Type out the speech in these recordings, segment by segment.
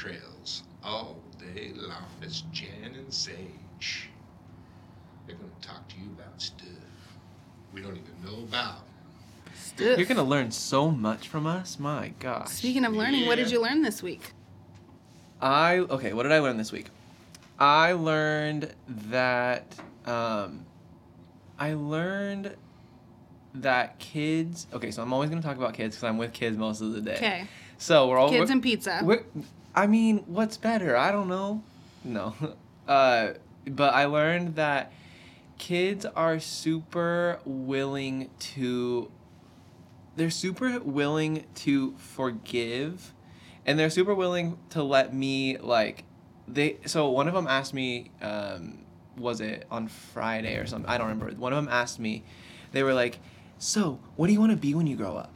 trails all day long. It's Jan and Sage. They're going to talk to you about stuff we don't even know about. Stuff. You're gonna learn so much from us. My gosh. Speaking of learning, what did you learn this week? I okay. What did I learn this week? I learned that um, I learned that kids. Okay, so I'm always gonna talk about kids because I'm with kids most of the day. Okay. So we're all Kids we're- and pizza. I mean, what's better? I don't know. No. Uh, but I learned that kids are super willing to. They're super willing to forgive, and they're super willing to let me like. They so one of them asked me, um, was it on Friday or something? I don't remember. One of them asked me, they were like, "So, what do you want to be when you grow up?"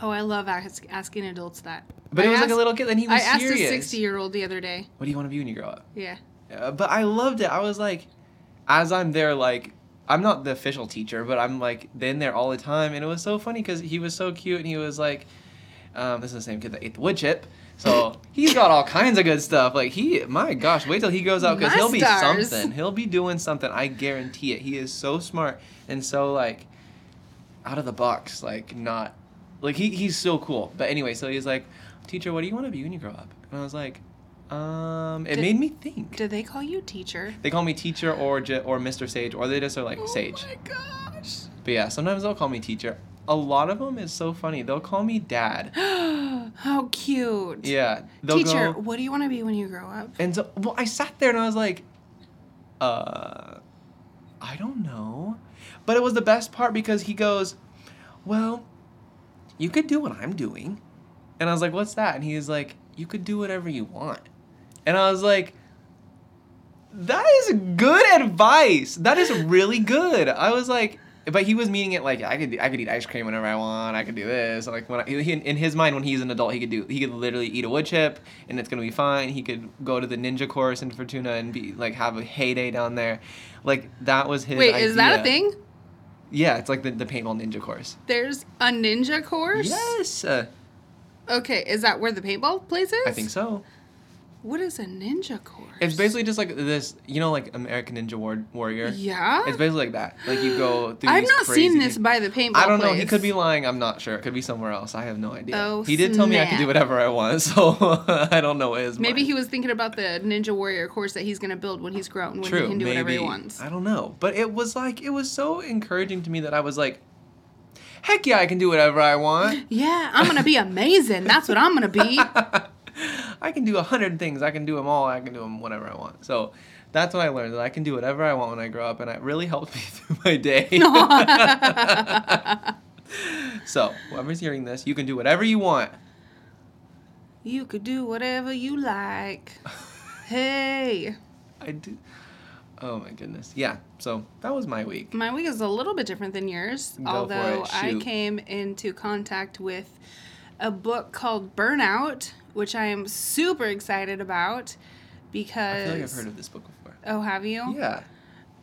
Oh, I love ask, asking adults that. But I it was like a little kid, and he was I asked a 60 year old the other day. What do you want to be when you grow up? Yeah. Uh, but I loved it. I was like, as I'm there, like, I'm not the official teacher, but I'm like then there all the time, and it was so funny because he was so cute, and he was like, um, this is the same kid that ate the wood chip, so he's got all kinds of good stuff. Like he, my gosh, wait till he goes out because he'll be stars. something. He'll be doing something. I guarantee it. He is so smart and so like out of the box, like not like he, he's so cool. But anyway, so he's like, teacher, what do you want to be when you grow up? And I was like, um, it Did- made me think. Did they call you teacher? They call me teacher or or Mr. Sage, or they just are like Sage. Oh my gosh. But yeah, sometimes they'll call me teacher. A lot of them is so funny. They'll call me dad. How cute. Yeah, Teacher, go. what do you want to be when you grow up? And so, well, I sat there and I was like, uh, I don't know. But it was the best part because he goes, well, you could do what I'm doing. And I was like, what's that? And he's like, you could do whatever you want. And I was like, that is good advice. That is really good. I was like, but he was meaning it like I could I could eat ice cream whenever I want. I could do this. Like when I, he, in his mind when he's an adult, he could do he could literally eat a wood chip and it's gonna be fine. He could go to the ninja course in Fortuna and be like have a heyday down there. Like that was his. Wait, is that a thing? Yeah, it's like the, the paintball ninja course. There's a ninja course? Yes, uh, Okay, is that where the paintball place is? I think so. What is a ninja course? It's basically just like this, you know, like American Ninja War- Warrior. Yeah? It's basically like that. Like you go through. I've not seen this by the paintball I don't know. He could be lying. I'm not sure. It could be somewhere else. I have no idea. Oh, he did tell me I could do whatever I want, so I don't know what his. Maybe mind. he was thinking about the Ninja Warrior course that he's going to build when he's grown, when True. he can do maybe. whatever he wants. I don't know, but it was like it was so encouraging to me that I was like, heck yeah, I can do whatever I want. Yeah, I'm going to be amazing. That's what I'm going to be. I can do a hundred things. I can do them all. I can do them whenever I want. So. That's what I learned that I can do whatever I want when I grow up, and it really helped me through my day. so, whoever's hearing this, you can do whatever you want. You could do whatever you like. Hey. I do. Oh my goodness. Yeah. So that was my week. My week is a little bit different than yours, Go although I came into contact with a book called Burnout, which I am super excited about because. I feel like I've heard of this book before. Oh, have you? Yeah.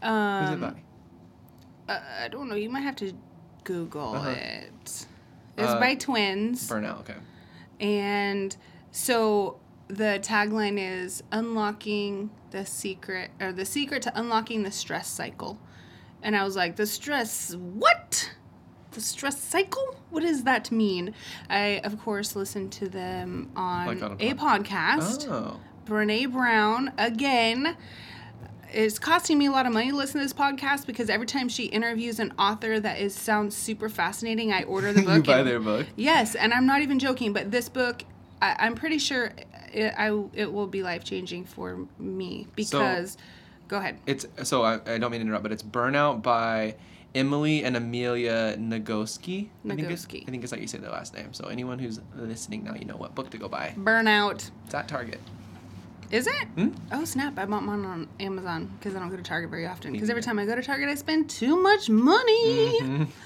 Um, Who's it by? Uh, I don't know. You might have to Google Uh-huh. it. It's Uh, by twins. Burnout. Okay. And so the tagline is unlocking the secret or the secret to unlocking the stress cycle. And I was like, the stress what? The stress cycle? What does that mean? I of course listened to them on, Like on a a podcast. Oh. Brene Brown again. It's costing me a lot of money to listen to this podcast because every time she interviews an author that is sounds super fascinating, I order the book. you buy and- their book. Yes, and I'm not even joking, but this book, I, I'm pretty sure it, I, it will be life changing for me because. go ahead. It's so I, I don't mean to interrupt, but it's Burnout by Emily and Amelia Nagoski. I think it's, Nagoski. I think it's how you say their last name. So anyone who's listening now, you know what book to go buy. Burnout. It's at Target. Is it? Hmm? Oh, snap. I bought mine on Amazon because I don't go to Target very often. Because every time I go to Target, I spend too much money. Mhm.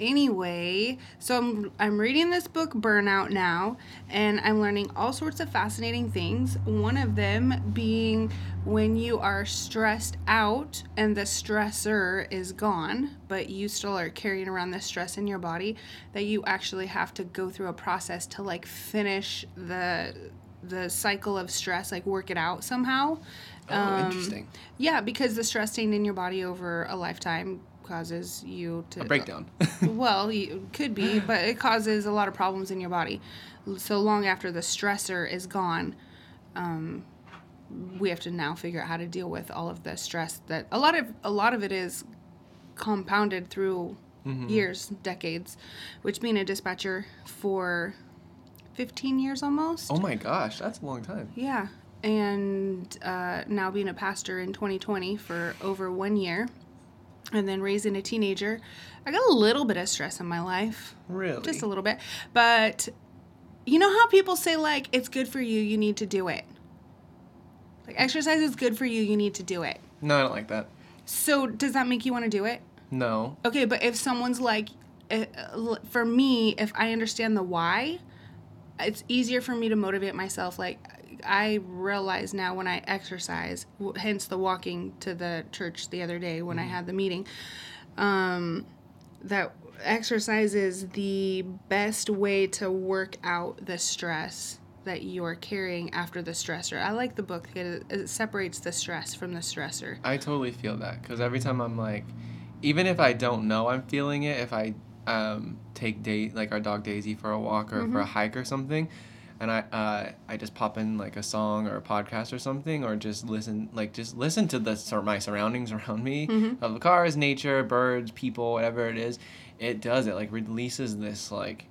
anyway, so I'm I'm reading this book Burnout now and I'm learning all sorts of fascinating things. One of them being when you are stressed out and the stressor is gone, but you still are carrying around the stress in your body that you actually have to go through a process to like finish the the cycle of stress, like work it out somehow. Oh, Um, interesting. Yeah, because the stress staying in your body over a lifetime causes you to A breakdown. well, it could be, but it causes a lot of problems in your body. So long after the stressor is gone, um, we have to now figure out how to deal with all of the stress that a lot of a lot of it is compounded through years, decades, which being a dispatcher for 15 years almost. oh my gosh, that's a long time. Yeah. And uh, now being a pastor in 2020 for over one year, and then raising a teenager, I got a little bit of stress in my life. Really? Just a little bit. But you know how people say, like, it's good for you, you need to do it? Like, exercise is good for you, you need to do it. No, I don't like that. So, does that make you want to do it? No. Okay, but if someone's like, uh, for me, if I understand the why, it's easier for me to motivate myself. Like, I realize now when I exercise, hence the walking to the church the other day when I had the meeting, um, that exercise is the best way to work out the stress that you're carrying after the stressor. I like the book because it, it separates the stress from the stressor. I totally feel that because every time I'm like, even if I don't know I'm feeling it, if I um, take day like our dog Daisy for a walk or for a hike or something, and I uh, I just pop in like a song or a podcast or something, or just listen like just listen to the sur- my surroundings around me of the cars, nature, birds, people, whatever it is. It does it like releases this like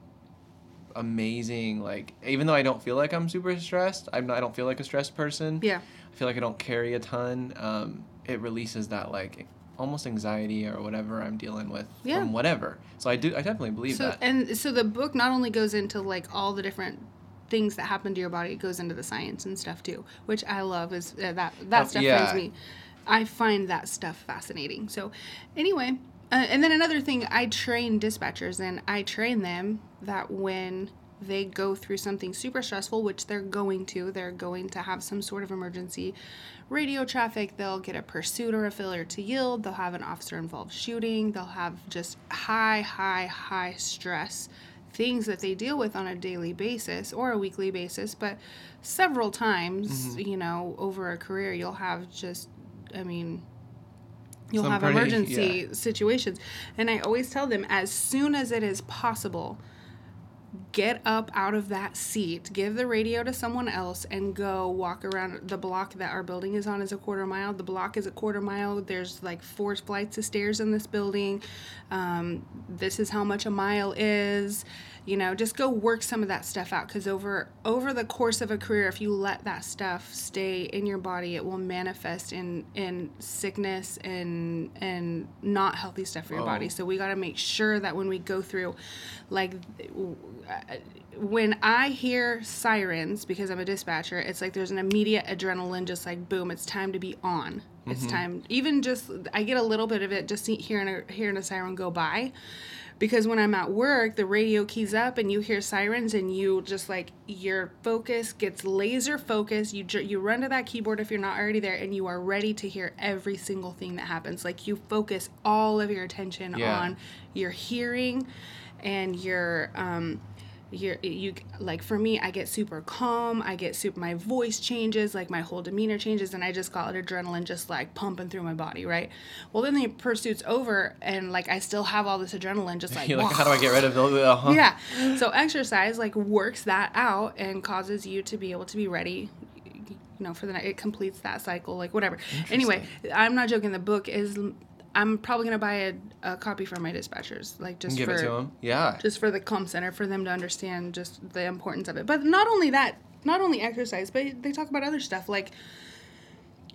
amazing like even though I don't feel like I'm super stressed, I'm not, I don't feel like a stressed person. Yeah. I feel like I don't carry a ton. Um, it releases that like almost anxiety or whatever I'm dealing with Yeah. from whatever. So I do. I definitely believe so that. and so the book not only goes into like all the different things that happen to your body it goes into the science and stuff too which i love is uh, that that Oh, stuff yeah. me i find that stuff fascinating so anyway uh, and then another thing i train dispatchers and i train them that when they go through something super stressful which they're going to they're going to have some sort of emergency radio traffic they'll get a pursuit or a failure to yield they'll have an officer involved shooting they'll have just high high high stress things that they deal with on a daily basis or a weekly basis but several times Mm-hmm. you know over a career you'll have just i mean you'll Some have pretty- emergency yeah. situations and i always tell them as soon as it is possible get up out of that seat, give the radio to someone else, and go walk around the block that our building is on is a quarter mile. The block is a quarter mile. There's like four flights of stairs in this building. Um, this is how much a mile is. You know, just go work some of that stuff out because over over the course of a career, if you let that stuff stay in your body, it will manifest in in sickness and and not healthy stuff for your Oh. body. So we got to make sure that when we go through, like, uh, when I hear sirens because I'm a dispatcher, it's like there's an immediate adrenaline, just like boom, it's time to be on. It's time. Even just I get a little bit of it just see- hearing a hearing a siren go by. Because when I'm at work, the radio keys up and you hear sirens, and you just like your focus gets laser focused. You you run to that keyboard if you're not already there, and you are ready to hear every single thing that happens. Like you focus all of your attention Yeah. on your hearing and your um your you like for me i get super calm i get super my voice changes like my whole demeanor changes and i just got adrenaline just like pumping through my body right? Well then the pursuit's over and like i still have all this adrenaline just like, You're like, how do I get rid of it Uh-huh. yeah. So exercise like works that out and causes you to be able to be ready you know for the night. It completes that cycle like whatever. Anyway i'm not joking. The book is i'm probably going to buy a, a copy for my dispatchers like just Give for it to him. Yeah. just for the com center for them to understand just the importance of it but not only that not only exercise but they talk about other stuff like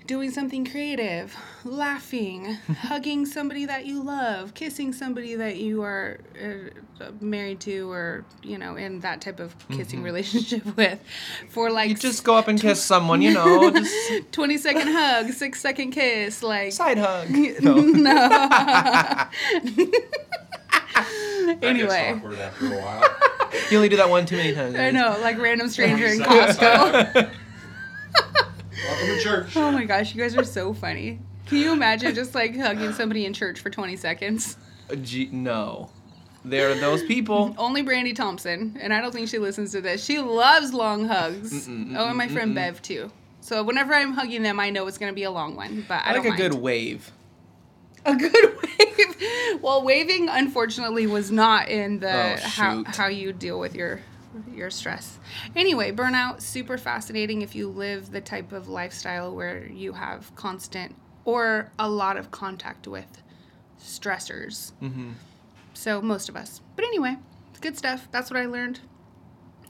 doing something creative laughing hugging somebody that you love kissing somebody that you are uh, married to or you know in that type of kissing relationship with for like Mm-hmm. You just go up and kiss someone, you know, just 20 second hug six second kiss like side hug. no. That gets anyway, awkward after a while. You only do that one too many times. I know, like random stranger in Silent Costco. Welcome to church. Oh my gosh, you guys are so funny. Can you imagine just like hugging somebody in church for 20 seconds? Uh, gee, no. There are those people. Only Brandy Thompson, and I don't think she listens to this. She loves long hugs. Mm-mm, oh, and my friend mm-mm. Bev too. So whenever I'm hugging them, I know it's gonna be a long one. But I, I like a good wave. a good wave. well, waving unfortunately was not in the Oh, how how you deal with your your stress. Anyway, burnout super fascinating if you live the type of lifestyle where you have constant or a lot of contact with stressors. Mm-hmm. So most of us. But anyway, good stuff. That's what I learned.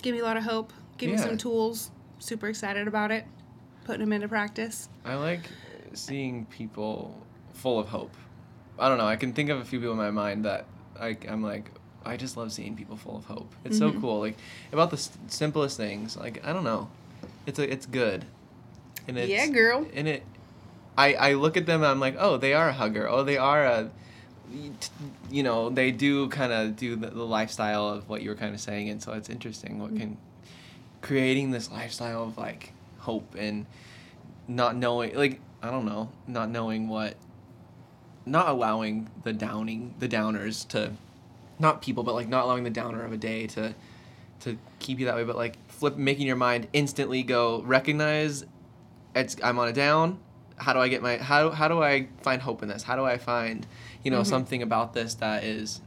Give me a lot of hope. Give me some tools. Super excited about it. Putting them into practice. I like seeing people full of hope. I don't know. I can think of a few people in my mind that I, I'm like, I just love seeing people full of hope. It's so Mhm. cool. Like about the s- simplest things. Like I don't know, it's a, it's good. And it's, Yeah, girl. And it, I I look at them and I'm like, oh, they are a hugger. Oh, they are a, you know, they do kind of do the, the lifestyle of what you were kind of saying, and so it's interesting what can creating this lifestyle of like hope and not knowing like I don't know, not knowing what not allowing the downing the downers to not people but like not allowing the downer of a day to to keep you that way but like flip making your mind instantly go recognize it's I'm on a down how do I get my how how do I find hope in this how do I find you know Mhm. something about this that is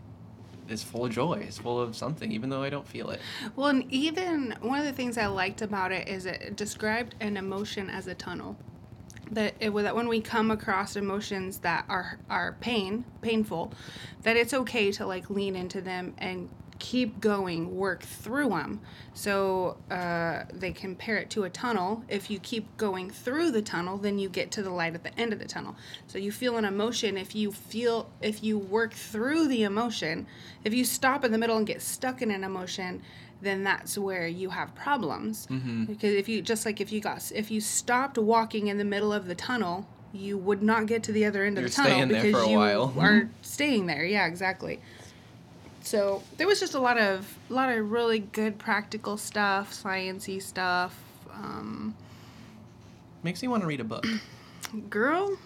is full of joy is full of something even though I don't feel it Well, and even one of the things I liked about it is it described an emotion as a tunnel. That it that when we come across emotions that are are pain, painful, that it's okay to like lean into them and keep going, work through them. So uh, they compare it to a tunnel. If you keep going through the tunnel, then you get to the light at the end of the tunnel. So you feel an emotion. If you feel, if you work through the emotion, if you stop in the middle and get stuck in an emotion, then that's where you have problems. Mm-hmm. Because if you just like if you got if you stopped walking in the middle of the tunnel, you would not get to the other end of You're the tunnel staying there because for a you while. are staying there. Yeah, exactly. So there was just a lot of a lot of really good practical stuff, sciency stuff. Um, makes me want to read a book girl,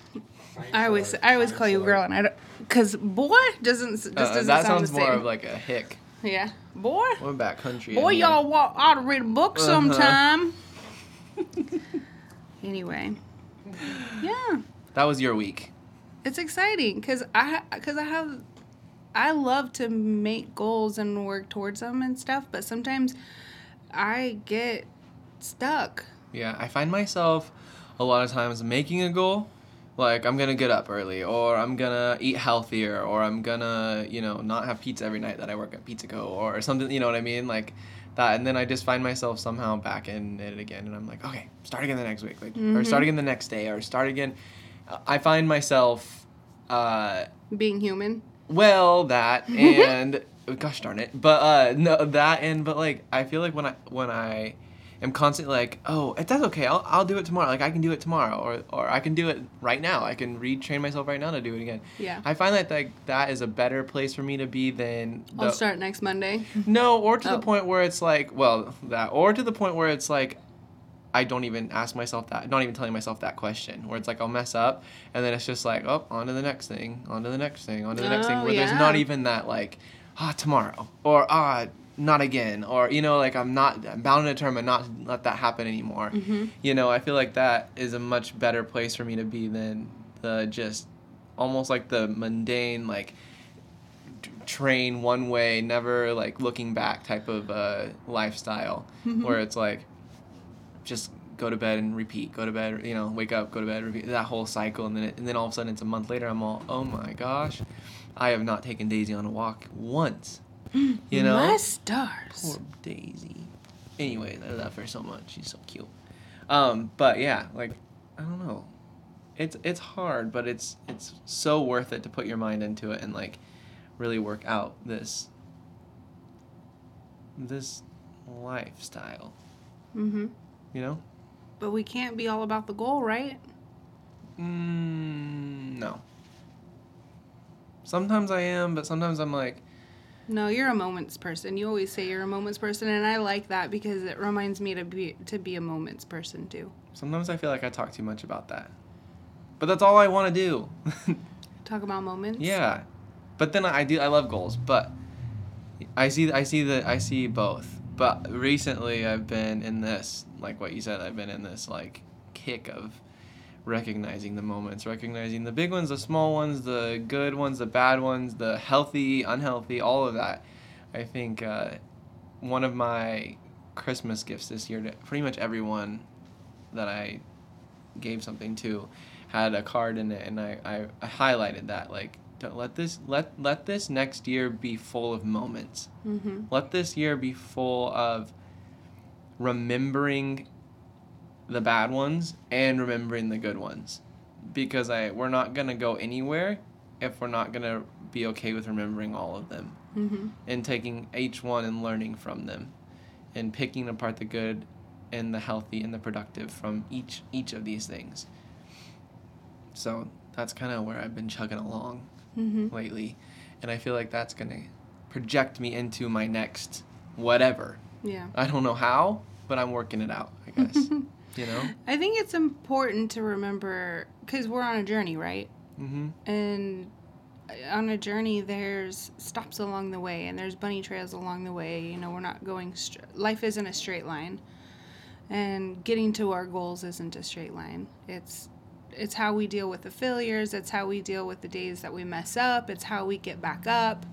I always I always call you girl, and I don't because boy doesn't just Uh, doesn't that sound sounds the more same. of like a hick yeah, boy. We're back country. Boy, y'all wa- ought to read a book Uh-huh. sometime. anyway, yeah, That was your week. it's exciting because I because I have I love to make goals and work towards them and stuff, but sometimes I get stuck. Yeah, I find myself a lot of times making a goal, like I'm gonna get up early, or I'm gonna eat healthier, or I'm gonna, you know, not have pizza every night that I work at Pizza Co. or something, you know what I mean? Like that, and then I just find myself somehow back in it again, and I'm like, okay, start again the next week, like, or Mhm. start again the next day, or start again. I find myself, uh, Being human. well, that and gosh darn it, but uh, no, that and but like I feel like when I when I am constantly like, oh, that's okay, I'll, I'll do it tomorrow. Like I can do it tomorrow, or or I can do it right now. I can retrain myself right now to do it again. Yeah. I find that like that is a better place for me to be than the, I'll start next Monday. no, or to Oh. the point where it's like, well, that, or to the point where it's like, I don't even ask myself that, not even telling myself that question, where it's like I'll mess up, and then it's just like, oh, on to the next thing, on to the next thing, on to the next thing, Oh, where there's not even that like, ah, tomorrow, or ah, not again, or you know, like I'm not, I'm bound and determined not to let that happen anymore. hmm You know, I feel like that is a much better place for me to be than the just, almost like the mundane like train one way, never like looking back type of uh, lifestyle, Mhm. where it's like just go to bed and repeat, go to bed, you know, wake up, go to bed, repeat that whole cycle, and then it, and then all of a sudden it's a month later, I'm all, oh my gosh, I have not taken Daisy on a walk once, you know. My stars. Poor Daisy. Anyways, I love her so much. She's so cute. Um, but yeah, like I don't know. It's it's hard, but it's it's so worth it to put your mind into it and like really work out this this lifestyle. Mm-hmm. You know? But we can't be all about the goal, right? Mm, no. Sometimes I am, but sometimes I'm like, No, you're a moments person. You always say you're a moments person, and I like that because it reminds me to be to be a moments person too. Sometimes I feel like I talk too much about that. But that's all I want to do. Talk about moments. yeah. But then I do I love goals, but I see I see the I see both. But recently I've been in this like what you said I've been in this like kick of recognizing the moments, recognizing the big ones, the small ones, the good ones, the bad ones, the healthy, unhealthy, all of that. I think uh, one of my Christmas gifts this year to pretty much everyone that I gave something to had a card in it, and I, I, I highlighted that like don't let this let let this next year be full of moments. Mm-hmm. Let this year be full of remembering the bad ones and remembering the good ones, because I we're not gonna go anywhere if we're not gonna be okay with remembering all of them. Mm-hmm. and taking each one and learning from them. And picking apart the good and the healthy and the productive from each each of these things. So that's kind of where i've been chugging along Mm-hmm. lately. And i feel like that's going to project me into my next whatever. Yeah. i don't know how but i'm working it out i guess you know I think it's important to remember because we're on a journey, right? mm-hmm And on a journey, there's stops along the way, and there's bunny trails along the way. You know, we're not going. Str- life isn't a straight line, and getting to our goals isn't a straight line. It's it's how we deal with the failures. It's how we deal with the days that we mess up. It's how we get back up,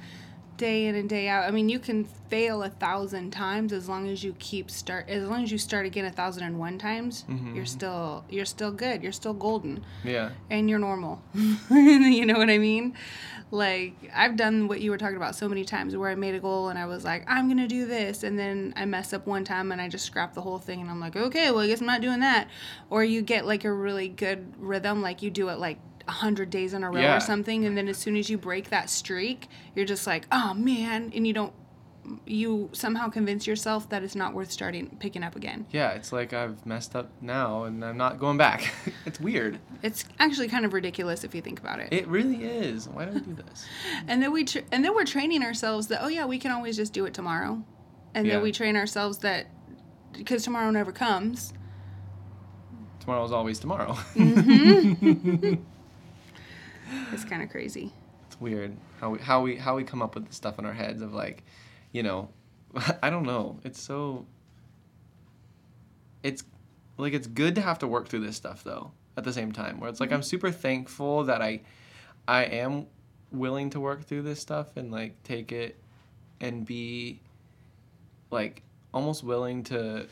day in and day out. I mean, you can fail a thousand times as long as you keep start. As long as you start again a thousand and one times, Mhm. you're still you're still good. You're still golden yeah and you're normal. you know what I mean? Like I've done what you were talking about so many times where I made a goal and I was like, I'm gonna do this and then I mess up one time and I just scrap the whole thing and I'm like, okay, well I guess I'm not doing that. Or you get like a really good rhythm, like you do it like a hundred days in a row Yeah. or something, and then as soon as you break that streak, you're just like, oh man, and you don't you somehow convince yourself that it's not worth starting picking up again. yeah it's like i've messed up now and i'm not going back it's weird It's actually kind of ridiculous if you think about it. it really is why do we do this And then we tra- and then we're training ourselves that oh yeah we can always just do it tomorrow, and Yeah. then we train ourselves that because tomorrow never comes. Tomorrow is always tomorrow mm-hmm. It's kind of crazy. It's weird how we how we how we come up with the stuff in our heads of like, you know, I don't know. It's so. It's like it's good to have to work through this stuff though. At the same time, where it's like I'm super thankful that I, I am willing to work through this stuff and like take it, and be. Like almost willing to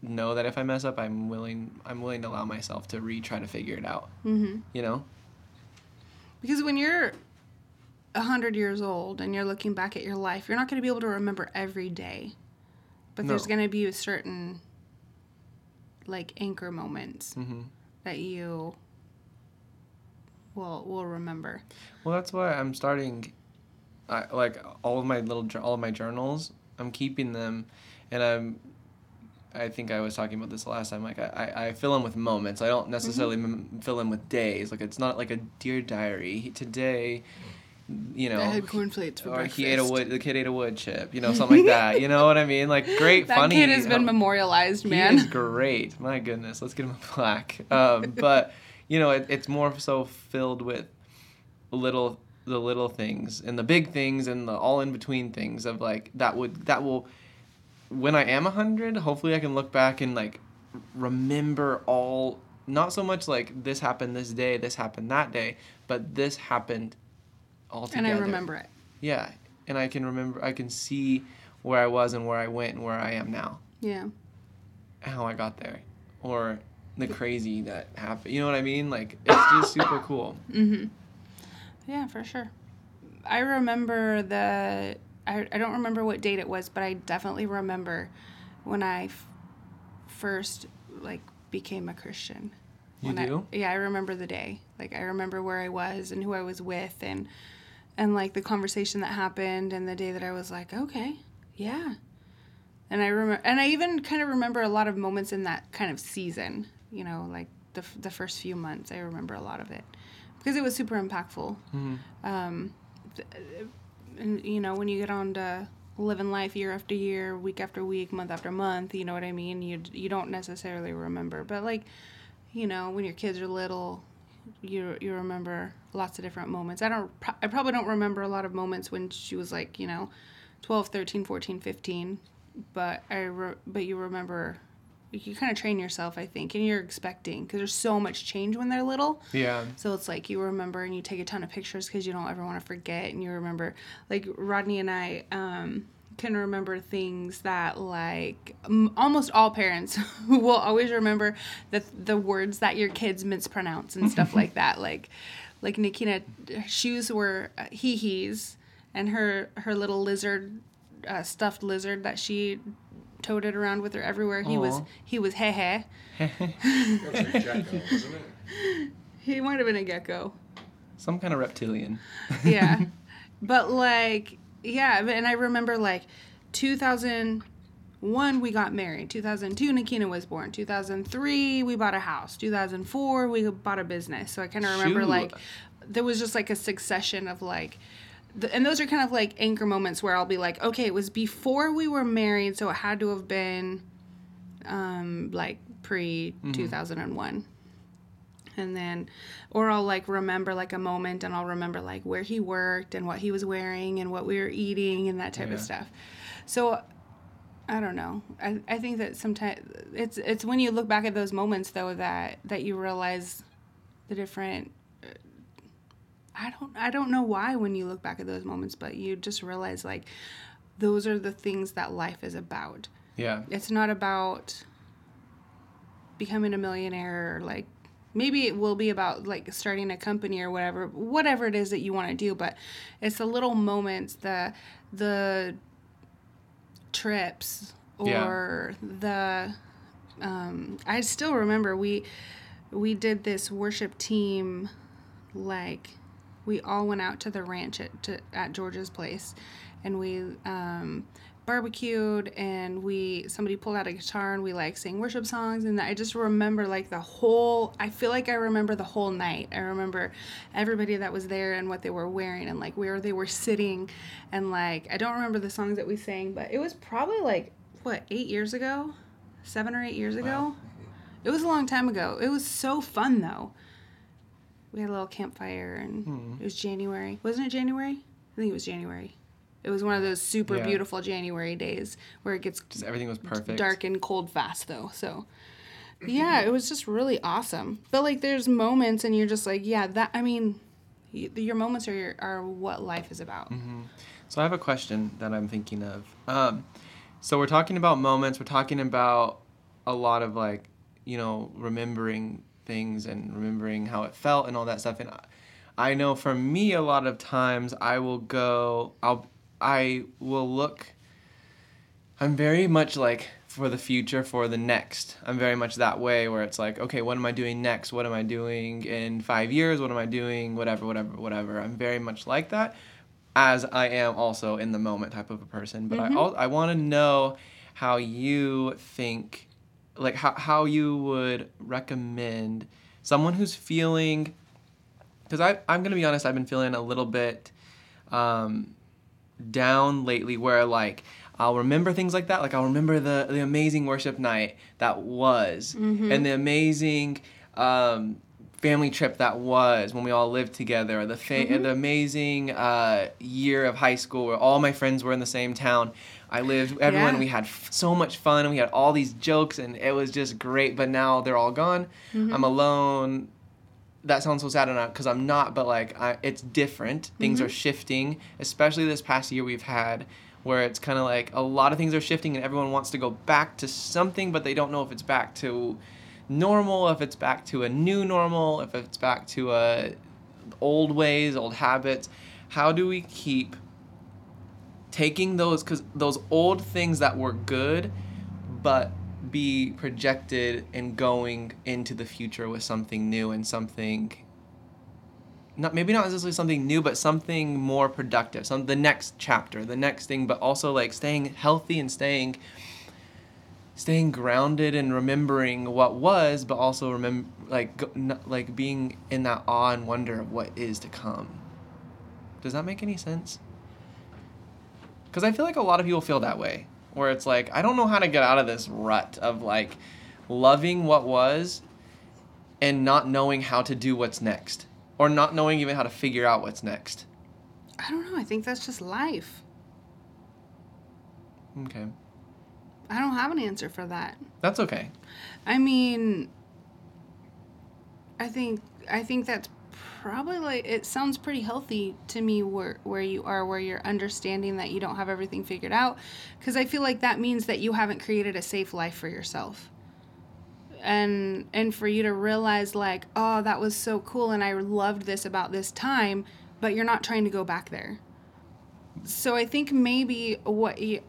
know that if I mess up, I'm willing I'm willing to allow myself to retry to figure it out. hmm You know. Because when you're a hundred years old and you're looking back at your life, you're not going to be able to remember every day, but there's going to be a certain like anchor moments Mm-hmm. that you will will remember. Well, that's why I'm starting, I, like all of my little all of my journals. I'm keeping them, and I'm. I think I was talking about this last time. Like I, I, I fill them with moments. I don't necessarily m- fill them with days. Like it's not like a dear diary. Today, you know, I had cornflakes for or breakfast. he ate a wood. The kid ate a wood chip. You know, something like that. You know what I mean? Like great, that funny. kid has been how- memorialized, he man. is great. My goodness, let's get him a plaque. Um, but you know, it, it's more so filled with little the little things and the big things and the all in between things of like that would that will when I am a hundred, hopefully I can look back and like remember all not so much like this happened this day, this happened that day, but this happened all together. and. I remember it. Yeah, and I can remember I can see where I was and where I went and where I am now Yeah. how I got there or the crazy that happened. You know what I mean? Like it's just super cool. Mm-hmm. Yeah, for sure. I remember the. I, I don't remember what date it was, but I definitely remember when I f- first like became a Christian. You When I- do? yeah, I remember the day. Like I remember where I was and who I was with and and like the conversation that happened and the day that I was like, okay, yeah. And I remember, and I even kind of remember a lot of moments in that kind of season. You know, like the f- the first few months. I remember a lot of it because it was super impactful. Mhm. Um, th- and you know when you get on to living life year after year, week after week, month after month, you know what I mean. You you don't necessarily remember, but like, you know, when your kids are little, you you remember lots of different moments. I don't I probably don't remember a lot of moments when she was like, you know, 12, 13, 14, 15, but I re- but you remember you kind of train yourself, I think, and you're expecting because there's so much change when they're little. Yeah. So it's like you remember and you take a ton of pictures because you don't ever want to forget, and you remember. Like Rodney and I um, can remember things that like m- almost all parents will always remember the the words that your kids mispronounce and stuff like that. Like like Nikita, shoes were hee hees, and her her little lizard, uh, stuffed lizard that she toted around with her everywhere. He was he was heh heh. That a gecko, wasn't it? He might have been a gecko. Some kind of reptilian. yeah but like yeah but- and i remember like 2001 we got married 2002 nikina was born 2003 we bought a house 2004 we bought a business so i kind of remember Shoot. like there was just like a succession of like the, and those are kind of like anchor moments where i'll be like okay it was before we were married so it had to have been um like pre 2001 and then or I'll like remember like a moment and I'll remember like where he worked and what he was wearing and what we were eating and that type Yeah. of stuff. So I don't know. I, I think that sometimes it's it's when you look back at those moments though that that you realize the different I don't I don't know why when you look back at those moments but you just realize like those are the things that life is about Yeah. it's not about becoming a millionaire or like maybe it will be about like starting a company or whatever whatever it is that you want to do but it's the little moments the the trips Yeah. or the um i still remember we we did this worship team like we all went out to the ranch at to, at George's place and we um barbecued and we somebody pulled out a guitar and we like sang worship songs and I just remember like the whole I feel like I remember the whole night. I remember everybody that was there and what they were wearing and like where they were sitting and like I don't remember the songs that we sang, but it was probably like what, 8 years ago? 7 or 8 years ago? Wow. It was a long time ago. It was so fun though. We had a little campfire and Hmm. it was January. Wasn't it January? I think it was January. It was one of those super Yeah. beautiful January days where it gets Just everything was perfect. dark and cold fast though. So yeah, it was just really awesome. But like there's moments and you're just like, yeah, that I mean your moments are your, are what life is about. So I have a question that I'm thinking of. Um, so we're talking about moments. We're talking about a lot of like, you know, remembering things and remembering how it felt and all that stuff. And I, I know for me, a lot of times I will go. I'll. I will look. I'm very much like for the future, for the next. I'm very much that way where it's like, okay, what am I doing next? What am I doing in five years? What am I doing? Whatever, whatever, whatever. I'm very much like that, as I am also in the moment type of a person. But I mm-hmm. I want to know how you think, like how how you would recommend someone who's feeling, because I I'm gonna be honest, I've been feeling a little bit. Um, down lately where like I'll remember things like that. Like I'll remember the the amazing worship night that was, and the amazing um, family trip that was when we all lived together. Or the fa- the amazing uh, year of high school where all my friends were in the same town. I lived everyone. Yeah. We had f- so much fun we had all these jokes and it was just great. But now they're all gone. Mm-hmm. I'm alone that sounds so sad and because I'm not, but like I, it's different. Things are mm-hmm. shifting, especially this past year we've had, where it's kind of like a lot of things are shifting and everyone wants to go back to something, but they don't know if it's back to normal, if it's back to a new normal, if it's back to a old ways, old habits. How do we keep taking those because those old things that were good, but be projected and going into the future with something new and something not maybe not necessarily something new but something more productive some the next chapter the next thing but also like staying healthy and staying staying grounded and remembering what was but also remember like like being in that awe and wonder of what is to come. Does that make any sense Because I feel like a lot of people feel that way, where it's like, I don't know how to get out of this rut of like loving what was and not knowing how to do what's next, or not knowing even how to figure out what's next. I don't know. I think that's just life. Okay. I don't have an answer for that. That's okay. I mean, I think I think that's probably like it sounds pretty healthy to me where where you are where you're understanding that you don't have everything figured out because I feel like that means that you haven't created a safe life for yourself. And and for you to realize like, oh, that was so cool and I loved this about this time, but you're not trying to go back there. So I think maybe what you,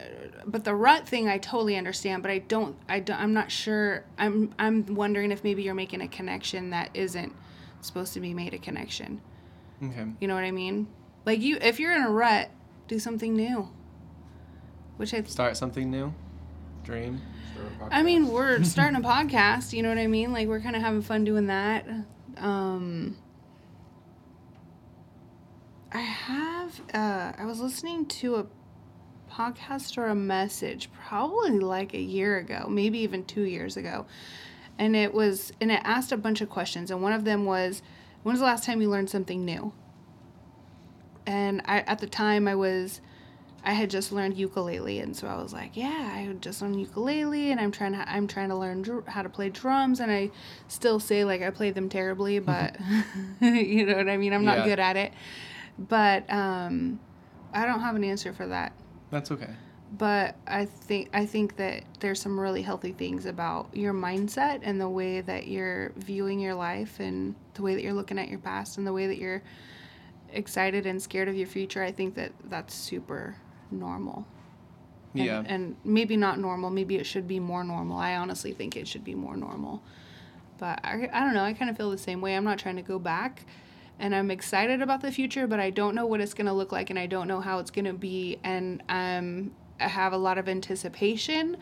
but the rut thing I totally understand, but I don't I don't I'm not sure. I'm I'm wondering if maybe you're making a connection that isn't supposed to be made a connection. Okay. You know what I mean? Like you if you're in a rut, do something new. Which I Start something new. Dream. I mean, we're starting a podcast, you know what I mean? Like we're kind of having fun doing that. Um I have uh I was listening to a podcast or a message probably like a year ago, maybe even 2 years ago. And it was and it asked a bunch of questions and one of them was when was the last time you learned something new? And I at the time I was I had just learned ukulele, and so I was like, "Yeah, I just learned ukulele, and I'm trying to I'm trying to learn dr- how to play drums." And I still say like I play them terribly, but you know what I mean. I'm not Yeah. good at it, but um, I don't have an answer for that. That's okay. But I think I think that there's some really healthy things about your mindset and the way that you're viewing your life and the way that you're looking at your past and the way that you're excited and scared of your future. I think that that's super normal. And, Yeah. And maybe not normal. Maybe it should be more normal. I honestly think it should be more normal. But I, I don't know. I kind of feel the same way. I'm not trying to go back. And I'm excited about the future, but I don't know what it's going to look like and I don't know how it's going to be. And um, I have a lot of anticipation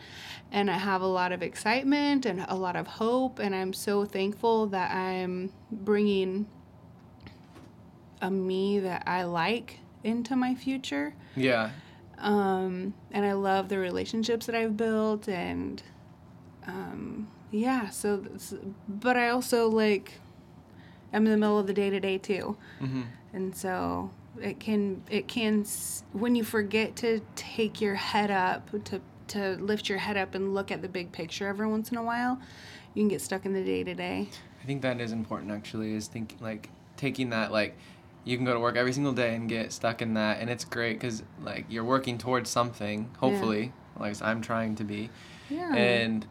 and I have a lot of excitement and a lot of hope. And I'm so thankful that I'm bringing a me that I like into my future Yeah. um, and I love the relationships that I've built, and um, yeah. So, but I also like I'm in the middle of the day to day too, Mm-hmm. and so it can it can when you forget to take your head up to to lift your head up and look at the big picture every once in a while, you can get stuck in the day to day. I think that is important actually is thinking like taking that like you can go to work every single day and get stuck in that and it's great because like you're working towards something hopefully like I'm trying to be Yeah. and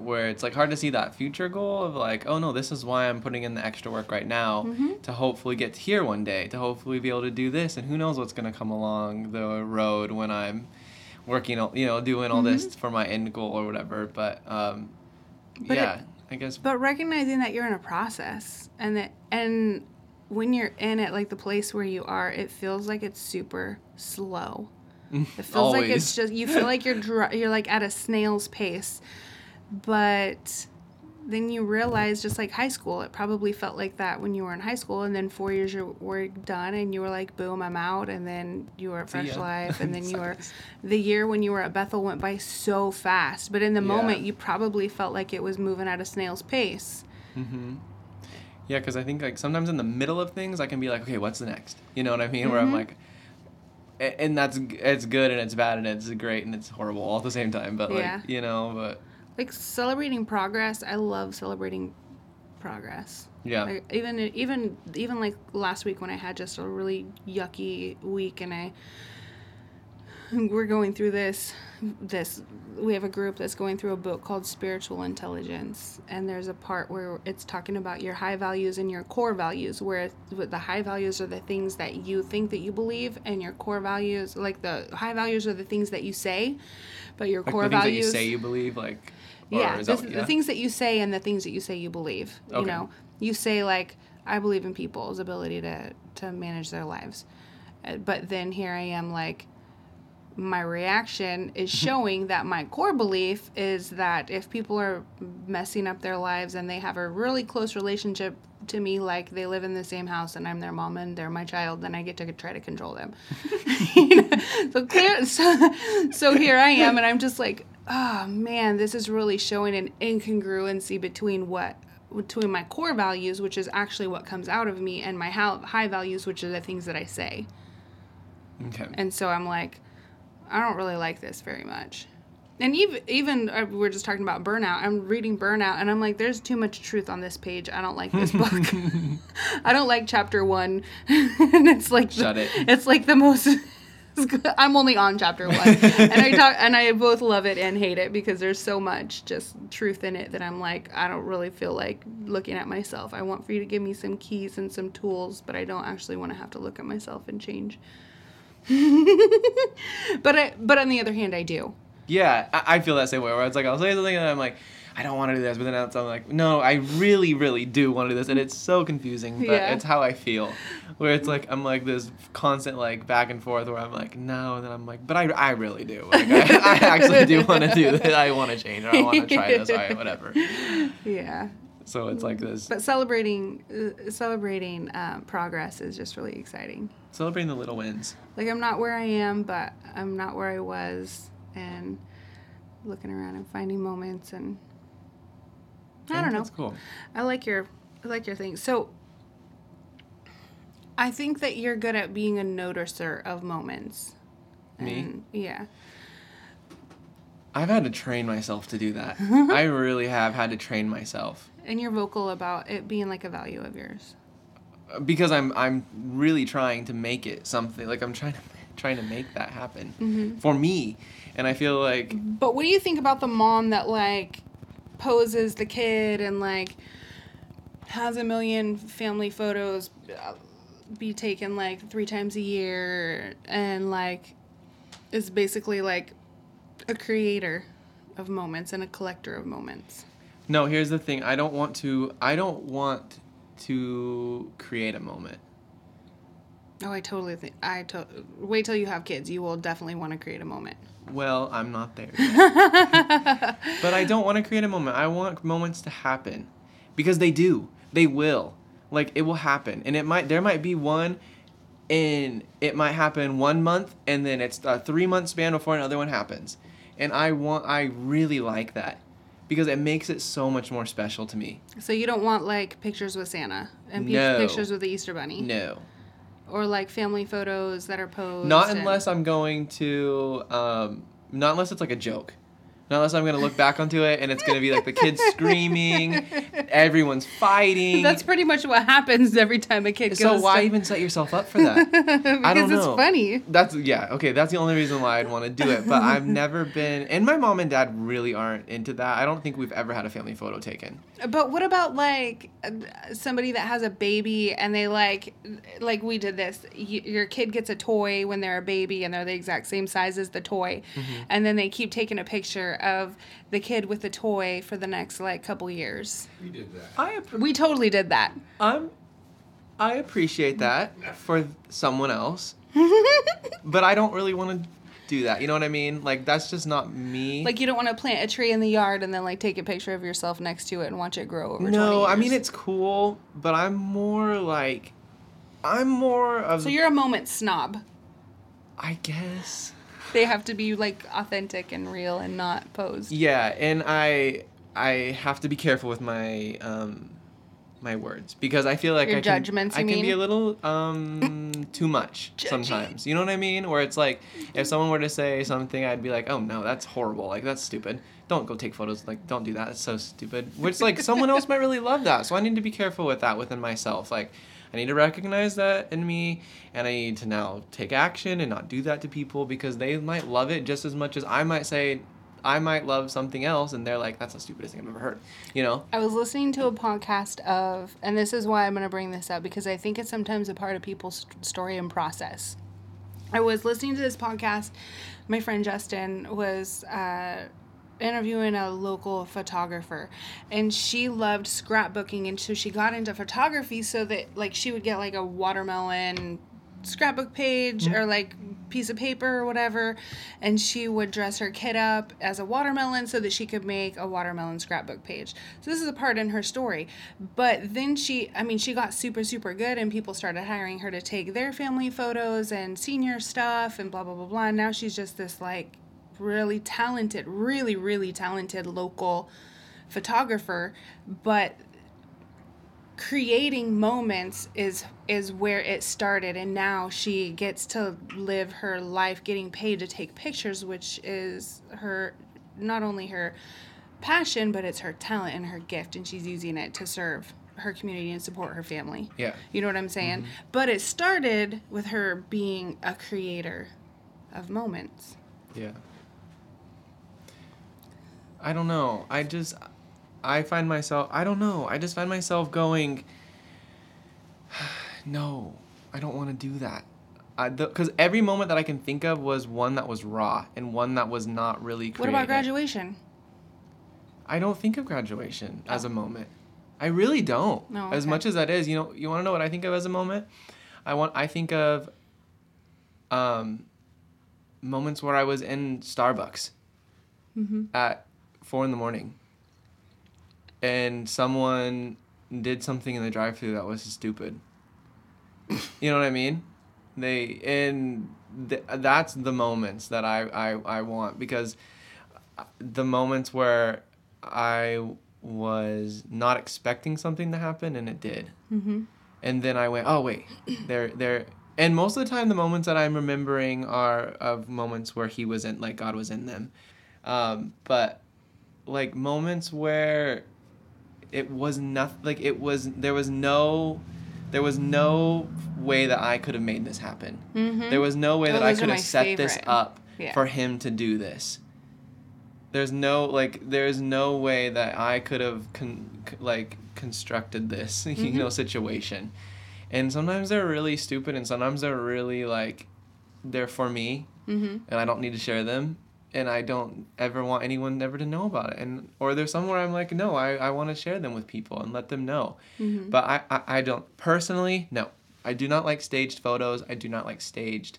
where it's like hard to see that future goal of like oh no this is why I'm putting in the extra work right now Mhm. to hopefully get here one day to hopefully be able to do this and who knows what's going to come along the road when I'm working you know doing all this for my end goal or whatever but um But it- yeah I guess but recognizing that you're in a process and that and when you're in it like the place where you are it feels like it's super slow. It feels like it's just you feel like you're dr- you're like at a snail's pace but then you realize just like high school it probably felt like that when you were in high school and then four years you were done and you were like boom i'm out and then you were at fresh life and then you were the year when you were at bethel went by so fast but in the Yeah. moment you probably felt like it was moving at a snail's pace Mm-hmm. Yeah, because I think like sometimes in the middle of things, I can be like, okay, what's the next? You know what I mean? Where I'm Mhm. like, and that's it's good and it's bad and it's great and it's horrible all at the same time. But like, Yeah. you know, but like celebrating progress i love celebrating progress. Yeah, like even even even like last week when i had just a really yucky week and i we're going through this this we have a group that's going through a book called spiritual intelligence. And there's a part where it's talking about your high values and your core values where the high values are the things that you think that you believe and your core values like the high values are the things that you say but your like core the things values that you say you believe, like, yeah, is the, that- the things that you say and the things that you say you believe. You know, you say like, "I believe in people's ability to to manage their lives," Uh, but then here I am like, my reaction is showing that my core belief is that if people are messing up their lives and they have a really close relationship to me, like they live in the same house and I'm their mom and they're my child, then I get to try to control them. You know? so, clear, so, so here I am, and I'm just like, oh man, this is really showing an incongruency between what between my core values, which is actually what comes out of me, and my high values, which are the things that I say. Okay. And so I'm like, I don't really like this very much. And even even uh, we we're just talking about burnout. I'm reading burnout, and I'm like, there's too much truth on this page. I don't like this book. I don't like chapter one, and it's like Shut the, it. It's like the most. I'm only on chapter one, and I talk and I both love it and hate it because there's so much just truth in it that I'm like, I don't really feel like looking at myself. I want for you to give me some keys and some tools, but I don't actually want to have to look at myself and change. but I, but on the other hand, I do. Yeah, I, I feel that same way. Where it's like I'll say something and I'm like, I don't want to do this, but then I'm like, no, I really, really do want to do this, and it's so confusing. But Yeah. it's how I feel. Where it's like I'm like this constant like back and forth where I'm like no, and then I'm like, but I, I really do. Like I, I actually do want to do this. I want to change, or I want to try this, or whatever. Yeah. So it's like this But celebrating uh, celebrating um, progress is just really exciting. celebrating the little wins. Like I'm not where I am, but I'm not where I was, and looking around and finding moments and I think don't know. That's cool. I like your I like your thing. So I think that you're good at being a noticer of moments. Me? And, yeah. I've had to train myself to do that. I really have had to train myself. And you're vocal about it being like a value of yours. because I'm I'm really trying to make it something like I'm trying to trying to make that happen Mm-hmm. for me, and I feel like But what do you think about the mom that like poses the kid and like has a million family photos uh, be taken like three times a year and like is basically like a creator of moments and a collector of moments. no. Here's the thing. I don't want to. I don't want to create a moment. Oh, I totally think I to- wait till you have kids. You will definitely want to create a moment. Well, I'm not there. Yet. but I don't want to create a moment. I want moments to happen because they do. They will. Like it will happen, and it might. There might be one, and it might happen one month, and then it's a three month span before another one happens. And I want. I really like that because it makes it so much more special to me. So you don't want like pictures with Santa and pe- No. pictures with the Easter Bunny No, or like family photos that are posed. not and- unless I'm going to. Um, not unless it's like a joke. Not unless I'm gonna look back onto it and it's gonna be like the kids screaming, everyone's fighting. That's pretty much what happens every time a kid goes. So why to- even set yourself up for that? because I don't it's funny. That's yeah, okay, that's the only reason why I'd want to do it. But I've never been and my mom and dad really aren't into that. I don't think we've ever had a family photo taken. But what about like uh, somebody that has a baby and they like, like we did this. Y- your kid gets a toy when they're a baby and they're the exact same size as the toy, Mm-hmm. and then they keep taking a picture of the kid with the toy for the next like couple years. We did that. I app- We totally did that. I'm I appreciate that for someone else. but I don't really want to do that. You know what I mean? Like that's just not me. Like you don't want to plant a tree in the yard and then like take a picture of yourself next to it and watch it grow over. no, 20 I mean it's cool, but I'm more like I'm more of So you're a moment snob. I guess. They have to be like authentic and real and not posed. Yeah, and I I have to be careful with my um my words because I feel like Your I can, judgments, I can be a little um too much Judgy. sometimes. You know what I mean? Where it's like if someone were to say something, I'd be like, "Oh no, that's horrible. Like that's stupid. Don't go take photos. Like don't do that. It's so stupid." Which like someone else might really love that. So I need to be careful with that within myself. Like I need to recognize that in me, and I need to now take action and not do that to people because they might love it just as much as I might say I might love something else, and they're like, "That's the stupidest thing I've ever heard." You know? I was listening to a podcast of, and this is why I'm going to bring this up because I think it's sometimes a part of people's story and process. I was listening to this podcast. My friend Justin was uh, interviewing a local photographer, and she loved scrapbooking, and so she got into photography so that like she would get like a watermelon scrapbook page mm-hmm. or like piece of paper or whatever, and she would dress her kid up as a watermelon so that she could make a watermelon scrapbook page. So this is a part in her story. But then she, I mean, she got super, super good, and people started hiring her to take their family photos and senior stuff and blah, blah, blah, blah. And now she's just this like really talented, really, really talented local photographer. But creating moments is is where it started and now she gets to live her life getting paid to take pictures which is her not only her passion but it's her talent and her gift and she's using it to serve her community and support her family Yeah. you know what i'm saying mm-hmm. but it started with her being a creator of moments Yeah. I don't know. I just I find myself I don't know. I just find myself going no. I don't want to do that. Because every moment that I can think of was one that was raw and one that was not really creative. what about graduation I don't think of graduation as a moment. I really don't. No, As much as that is, you know, you want to know what I think of as a moment? I want I think of um moments where I was in Starbucks mm-hmm. at four in the morning, and someone did something in the drive-through that was stupid. you know what I mean? They and th- that's the moments that I, I I want because the moments where I was not expecting something to happen and it did Mm-hmm. and then I went, oh wait, they're they're and most of the time the moments that I'm remembering are of moments where he was in like God was in them. Um, but like moments where it was nothing like it was there was no there was no way that I could have made this happen. Mm-hmm. There was no way Oh, that I could have set this up Yeah. for him to do this. There's no like there's no way that I could have con- c- like constructed this, you Mhm. know, situation. And sometimes they're really stupid and sometimes they're really like they're for me mm-hmm. and I don't need to share them and I don't ever want anyone ever to know about it. And or there's somewhere I'm like, no, I, I want to share them with people and let them know. Mm-hmm. But I, I, I don't personally, no. I do not like staged photos. I do not like staged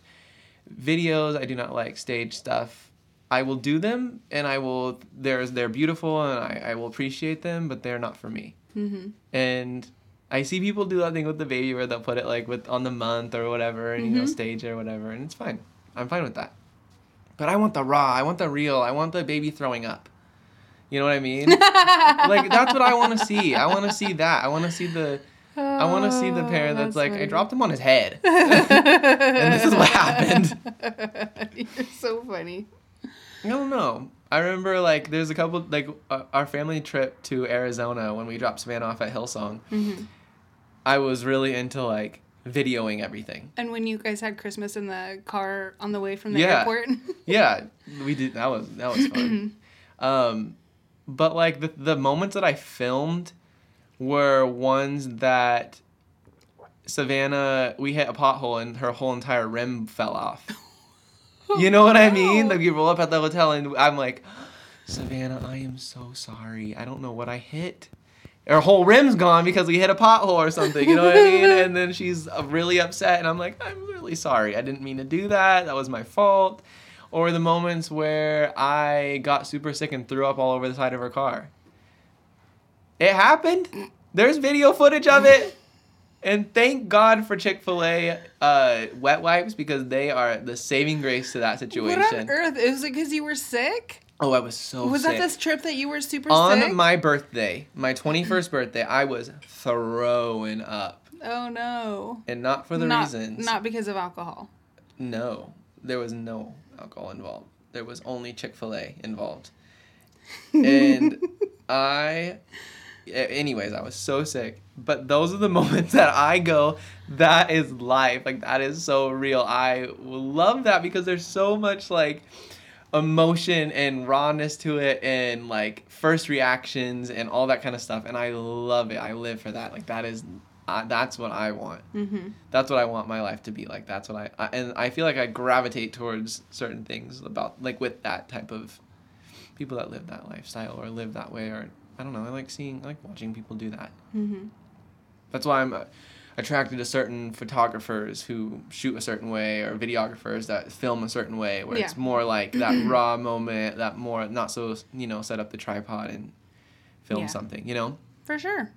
videos. I do not like staged stuff. I will do them and I will there's they're beautiful and I, I will appreciate them, but they're not for me. Mm-hmm. And I see people do that thing with the baby where they'll put it like with on the month or whatever and you know Mhm. stage or whatever and it's fine. I'm fine with that. But I want the raw, I want the real, I want the baby throwing up. You know what I mean? like that's what I want to see. I want to see that. I want to see the I want to see the parent that's, like I dropped him on his head. and this is what happened. You're so funny. I don't know. I remember like there's a couple like uh, our family trip to Arizona when we dropped Savannah off at Hillsong. Mm-hmm. I was really into like videoing everything. And when you guys had Christmas in the car on the way from the Yeah. airport. Yeah, we did. That was that was fun. um, but like the the moments that I filmed were ones that Savannah we hit a pothole and her whole entire rim fell off. You know what I mean? Like you roll up at the hotel and I'm like, Savannah, I am so sorry. I don't know what I hit. Her whole rim's gone because we hit a pothole or something. You know what I mean? And then she's uh, really upset, and I'm like, I'm really sorry. I didn't mean to do that. That was my fault. Or the moments where I got super sick and threw up all over the side of her car. It happened. There's video footage of it. And thank God for Chick fil A uh, wet wipes because they are the saving grace to that situation. What on earth? Is it because you were sick? Oh, I was so sick. was sick. that this trip that you were super sick? On sick? my birthday, my 21st birthday, I was throwing up. oh no. And not for the not, reasons. Not because of alcohol. No, there was no alcohol involved. There was only Chick fil A involved. And I. a- Anyways, I was so sick. But those are the moments that I go, that is life. Like, that is so real. I love that because there's so much, like, emotion and rawness to it and, like, first reactions and all that kind of stuff. And I love it. I live for that. Like, that is. Uh, that's what I want Mm-hmm. that's what I want my life to be like. That's what I, I and I feel like I gravitate towards certain things about like with that type of people that live that lifestyle or live that way or I don't know. I like seeing I like watching people do that. Mm-hmm. That's why I'm attracted to certain photographers who shoot a certain way or videographers that film a certain way where it's more like that raw moment that more not so you know set up the tripod and film Yeah. something you know? For sure.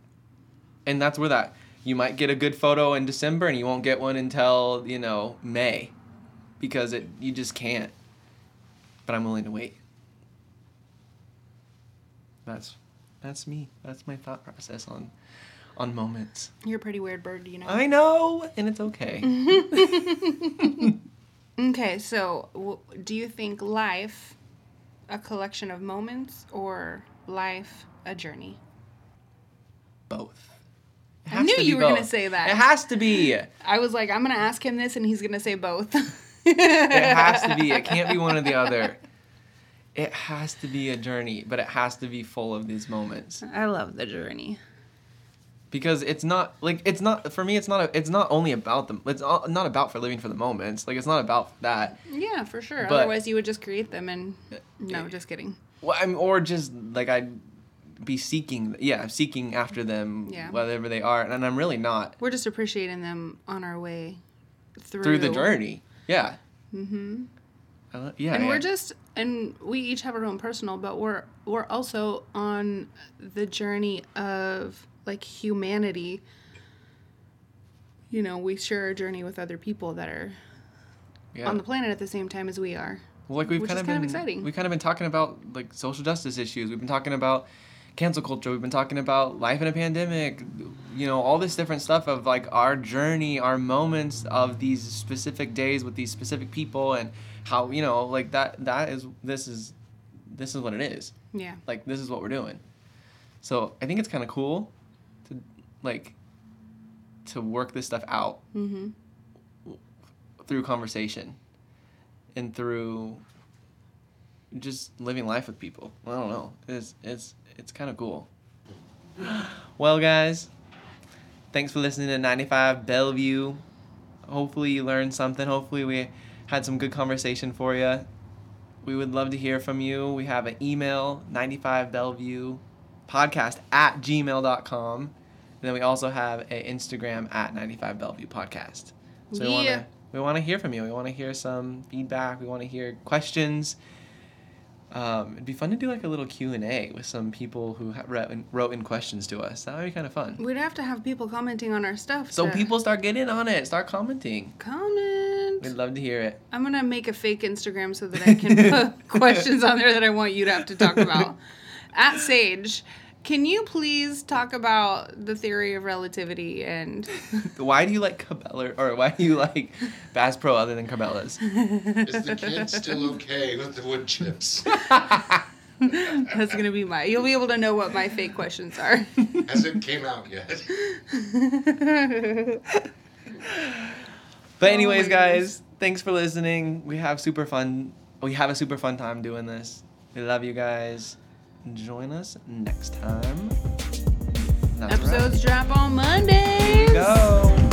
and that's where that you might get a good photo in december and you won't get one until you know may because it you just can't. But i'm willing to wait. That's that's me. That's my thought process on on moments You're a pretty weird bird, you know. I know, and it's okay. Okay, so w- do you think life a collection of moments or life a journey? both. I knew you were gonna say that. It has to be. I was like, I'm gonna ask him this, and he's gonna say both. It has to be. It can't be one or the other. It has to be a journey, but it has to be full of these moments I love the journey. Because it's not like it's not for me. It's not. A, it's not only about them. It's all- not about for living for the moments. Like it's not about that. Yeah, for sure. But- Otherwise, you would just create them and no, just kidding. Well, I'm, or just like I'd be seeking. Yeah, seeking after them, Yeah. whatever they are, and I'm really not We're just appreciating them on our way through, through the journey. Yeah. Mm-hmm. I li- yeah. and yeah. we're just and we each have our own personal but we're we're also on the journey of like humanity you know we share a journey with other people that are yeah. on the planet at the same time as we are Well, like we've which kind is of kind of been exciting. we've kind of been talking about like social justice issues. We've been talking about cancel culture. We've been talking about life in a pandemic. You know, all this different stuff of like our journey, our moments of these specific days with these specific people, and how you know like that. That is this is this is what it is. yeah Like this is what we're doing. So I think it's kind of cool like to work this stuff out mm-hmm through conversation and through just living life with people. I don't know. It's it's it's kind of cool. Well, guys, thanks for listening to 95 Bellevue. Hopefully you learned something. Hopefully we had some good conversation for you. We would love to hear from you. We have an email, 95 Bellevue podcast at gmail.com. And then we also have an Instagram at 95 Bellevue podcast. So we want to we want to hear from you. We want to hear some feedback. We want to hear questions. Um, it'd be fun to do like a little Q and A with some people who ha- wrote in, wrote in questions to us. That would be kind of fun. we'd have to have people commenting on our stuff So to people start getting on it. Start commenting. comment We'd love to hear it. i'm gonna make a fake instagram so that i can put questions on there that i want you to have to talk about at sage can you please talk about the theory of relativity and Why do you like Cabela or why do you like Bass Pro other than Cabela's? Is the kid still okay with the wood chips? That's gonna be my. You'll be able to know what my fake questions are. Has it came out yet? But Oh anyways, my guys, thanks for listening. We have super fun. We have a super fun time doing this. We love you guys. Join us next time. That's. Episodes drop on Mondays. Go.